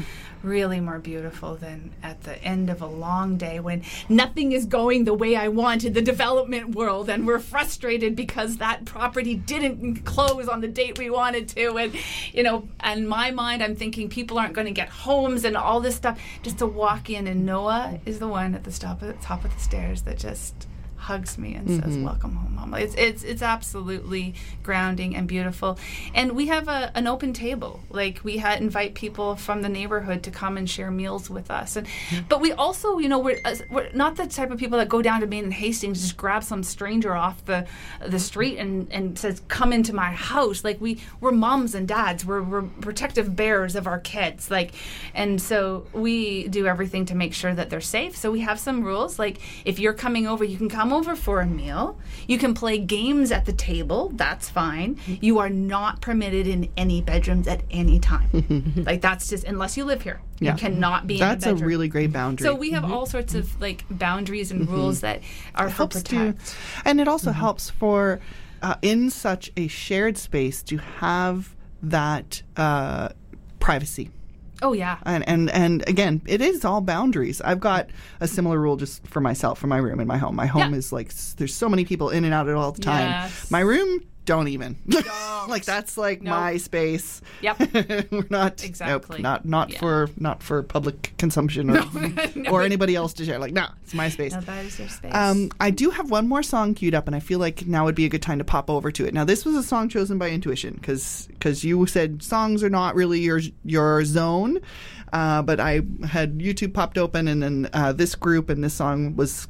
really more beautiful than at the end of a long day when nothing is going the way I wanted the development world and we're frustrated because that property didn't close on the date we wanted to. And, you know, in my mind, I'm thinking people aren't going to get homes and all this stuff. Just to walk in and Noah is the one at the of the top of the stairs that just hugs me and says mm-hmm. welcome home Mama." it's it's it's absolutely grounding and beautiful. And we have a, an open table. Like we had invite people from the neighborhood to come and share meals with us. And but we also you know we're, we're not the type of people that go down to Main and Hastings just grab some stranger off the the street and and says come into my house. Like we we're moms and dads. We're, we're protective bearers of our kids. Like and so we do everything to make sure that they're safe. So we have some rules. Like if you're coming over you can come over for a meal. You can play games at the table that's fine. You are not permitted in any bedrooms at any time. Like that's just unless you live here. Yeah. you cannot be That's a a really great boundary. so we have all sorts of like boundaries and rules that are for helps to, protect. and it also helps for uh, in such a shared space to have that uh, privacy. Oh yeah And, and and again, it is all boundaries. I've got a similar rule just for myself for my room in my home. My home Yeah. is like there's so many people in and out at all the time. Yes. My room, don't even. like that's like Nope. my space. Yep. We're not Exactly. Nope, not not Yeah. for not for public consumption or or anybody else to share. Like no, it's my space. no, that is your space Um, I do have one more song queued up, and I feel like now would be a good time to pop over to it. Now, this was a song chosen by intuition because because you said songs are not really your your zone, uh, but I had YouTube popped open, and then uh, this group and this song was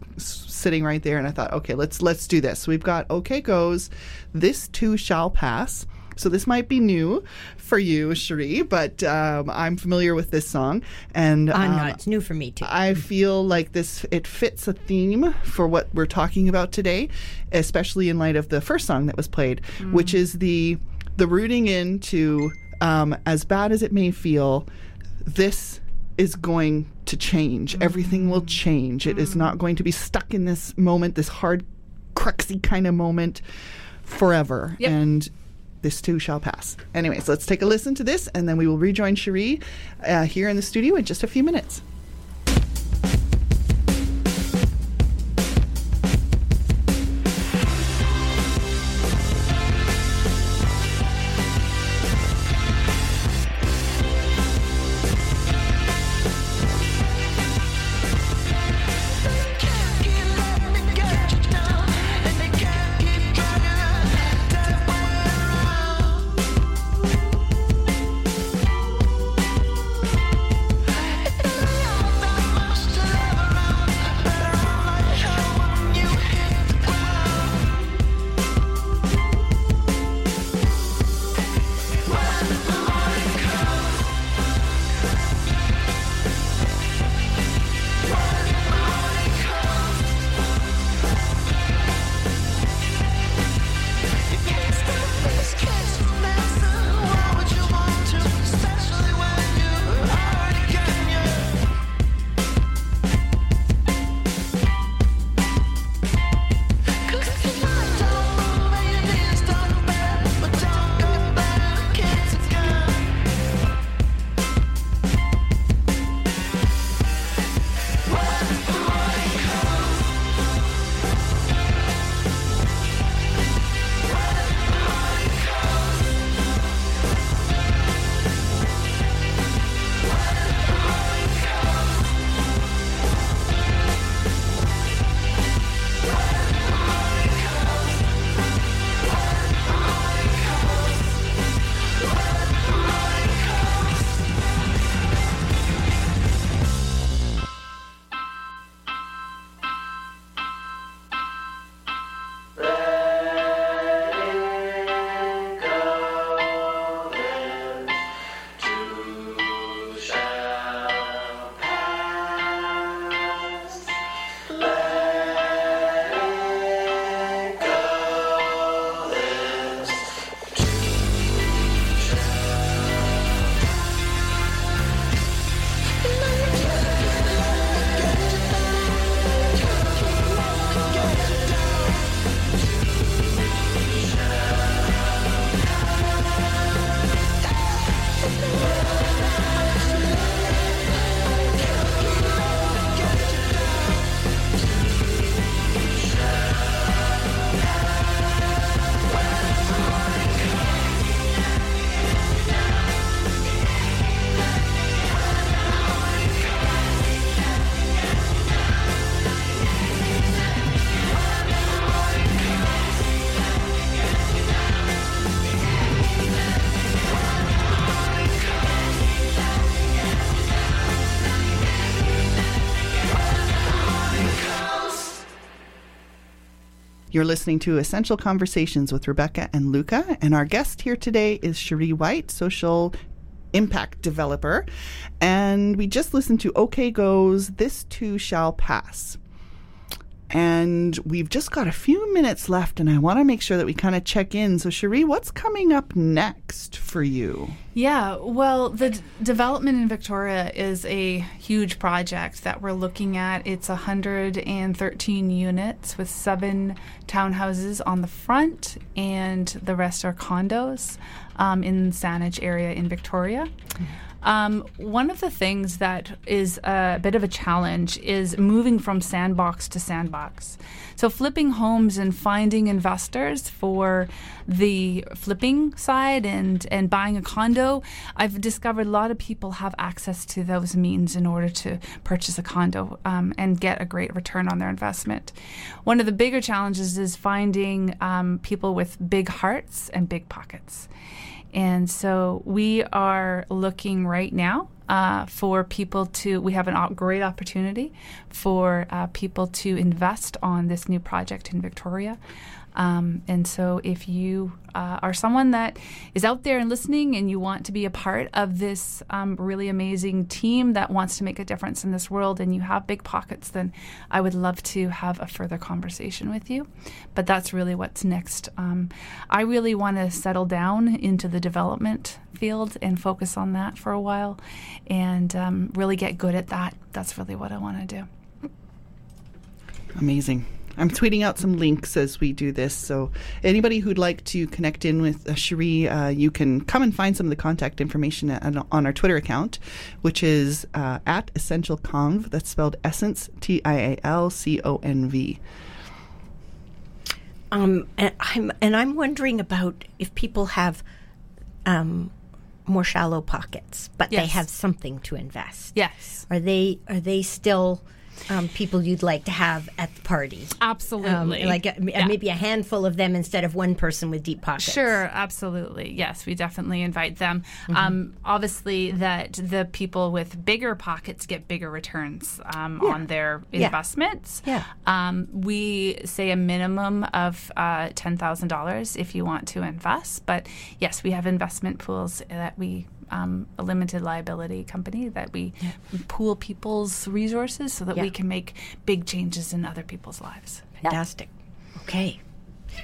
sitting right there, and I thought, okay, let's let's do this. So We've got OK Go's, This Too Shall Pass. So this might be new for you, Cherie, but um, I'm familiar with this song, and I'm um, not. It's new for me too. I feel like this it fits a theme for what we're talking about today, especially in light of the first song that was played, which is the the rooting into um, as bad as it may feel, this is going to change. Everything will change. It is not going to be stuck in this moment, this hard, cruxy kind of moment forever. Yep. And this too shall pass. Anyways, let's take a listen to this, and then we will rejoin Cherie uh, here in the studio in just a few minutes. You're listening to Essential Conversations with Rebecca and Luca, and our guest here today is Cherie White, social impact developer. And we just listened to OK Go's This Too Shall Pass. And we've just got a few minutes left, and I want to make sure that we kind of check in. So, Cherie, what's coming up next for you? Yeah, well, the d- development in Victoria is a huge project that we're looking at. It's 113 units with seven townhouses on the front, and the rest are condos um, in Saanich area in Victoria. Um, one of the things that is a bit of a challenge is moving from sandbox to sandbox. So, flipping homes and finding investors for the flipping side and, and buying a condo, I've discovered a lot of people have access to those means in order to purchase a condo um, and get a great return on their investment. One of the bigger challenges is finding um, people with big hearts and big pockets. And so we are looking right now uh, for people to, we have a great opportunity for uh, people to invest on this new project in Victoria. Um, and so, if you uh, are someone that is out there and listening and you want to be a part of this um, really amazing team that wants to make a difference in this world and you have big pockets, then I would love to have a further conversation with you. But that's really what's next. Um, I really want to settle down into the development field and focus on that for a while and um, really get good at that. That's really what I want to do. Amazing. I'm tweeting out some links as we do this. So, anybody who'd like to connect in with uh, Cherie, uh, you can come and find some of the contact information at, on our Twitter account, which is uh, at Essential Conv. That's spelled Essence, T I A L C O N V. Um, and I'm and I'm wondering about if people have um, more shallow pockets, but they have something to invest. Yes. Are they are they still um, people you'd like to have at the party? Um, Absolutely. like a, Yeah. maybe a handful of them instead of one person with deep pockets. Sure, absolutely. Yes, we definitely invite them. Mm-hmm. Um, obviously, that the people with bigger pockets get bigger returns um, on their Yeah. investments. Yeah. Um, we say a minimum of uh, $10,000 if you want to invest. But yes, we have investment pools that we. Um, a limited liability company that we pool people's resources so that Yeah. we can make big changes in other people's lives. Fantastic. Okay.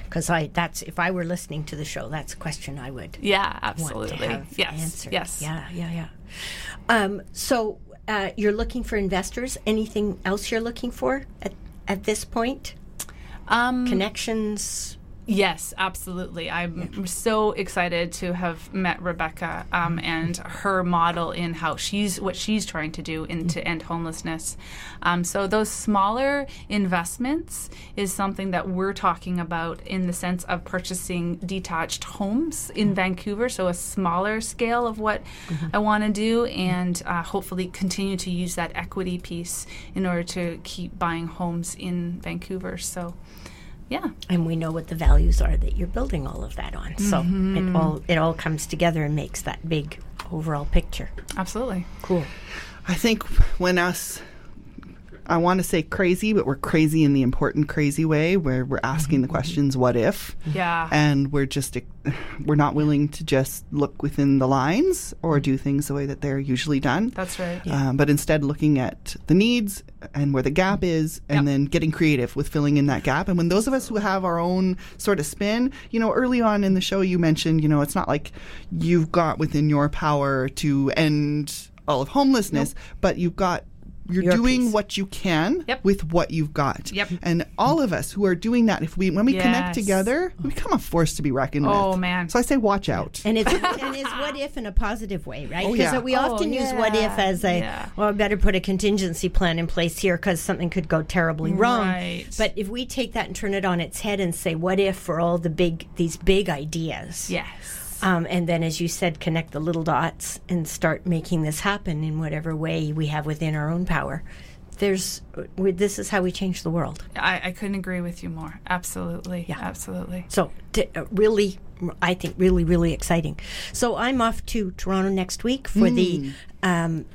Because I that's if I were listening to the show, that's a question I would Yeah, want absolutely. to have yes. answered. Yes. Yeah, yeah, yeah. Um, so uh, you're looking for investors. Anything else you're looking for at at this point? Um, Connections. Yes, absolutely. I'm so excited to have met Rebecca um, and her model in how she's what she's trying to do in to end homelessness. Um, so those smaller investments is something that we're talking about in the sense of purchasing detached homes in Vancouver. So a smaller scale of what I want to do, and uh, hopefully continue to use that equity piece in order to keep buying homes in Vancouver. So. Yeah. and we know what the values are that you're building all of that on. So Mm-hmm. it all it all comes together and makes that big overall picture. Absolutely. Cool. I think when us, I want to say crazy, but we're crazy in the important crazy way where we're asking the questions, what if? Yeah. And we're just, we're not willing to just look within the lines or do things the way that they're usually done. That's right. Um, but instead looking at the needs and where the gap is and Yep. then getting creative with filling in that gap and when those of us who have our own sort of spin you know early on in the show you mentioned you know it's not like you've got within your power to end all of homelessness but you've got you're Your doing piece. what you can Yep. with what you've got. Yep. And all of us who are doing that, if we when we connect together, we become a force to be reckoned oh, with. Oh, man. So I say watch out. And it's and it's what if in a positive way, right? Oh, Because yeah. we Oh, often use what if as a Yeah. well, I better put a contingency plan in place here because something could go terribly mm, wrong. Right. But if we take that and turn it on its head and say, what if for all the big these big ideas? Yes. Um, and then, as you said, connect the little dots and start making this happen in whatever way we have within our own power. There's, we, this is how we change the world. I, I couldn't agree with you more. Absolutely. Yeah. Absolutely. So, t- uh, really, I think really, really exciting. So, I'm off to Toronto next week for the um,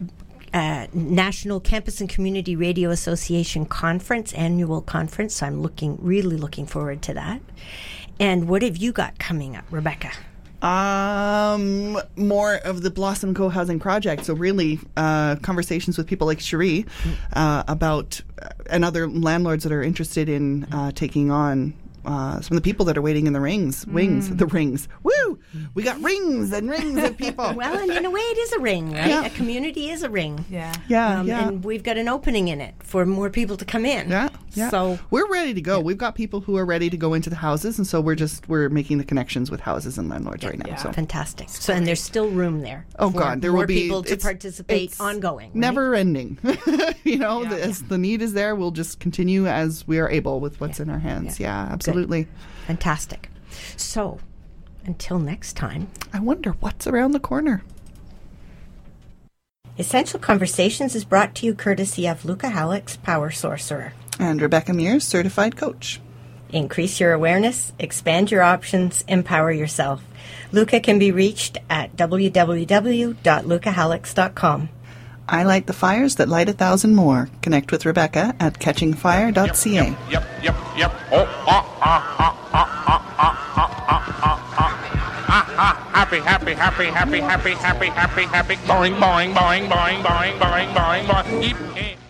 uh, National Campus and Community Radio Association conference, annual conference. So I'm looking, really looking forward to that. And what have you got coming up, Rebecca? Um, more of the Blossom Co housing project. So really, uh, conversations with people like Cherie uh, about uh, and other landlords that are interested in uh, taking on. Uh, some of the people that are waiting in the rings, wings, the rings. Woo! We got rings and rings of people. Well, and in a way, it is a ring, right? Yeah. A community is a ring. Yeah. yeah, Um, yeah. And we've got an opening in it for more people to come in. Yeah, yeah. So we're ready to go. We've got people who are ready to go into the houses, and so we're just we're making the connections with houses and landlords right now. Yeah. So fantastic. So and there's still room there. Oh for God, there more will be people to it's- participate it's ongoing. right? never ending. you know, Yeah. the, as the need is there, we'll just continue as we are able with what's in our hands. Yeah, absolutely. Fantastic. So until next time. I wonder what's around the corner. Essential Conversations is brought to you courtesy of Luca Hallex Power Sorcerer. And Rebecca Mears, certified coach. Increase your awareness, expand your options, empower yourself. Luca can be reached at www.lucahallex.com. I light the fires that light a thousand more. Connect with Rebecca at catchingfire.ca. Yep, yep, yep. Oh, ah, ah, ah, ah, ah, ah, ah, ah, ah, ah. Ah, ah, happy, happy, happy, happy, happy, happy, happy, happy. Boing, boing, boing, boing, boing, boing, boing, boing. Eep, eh.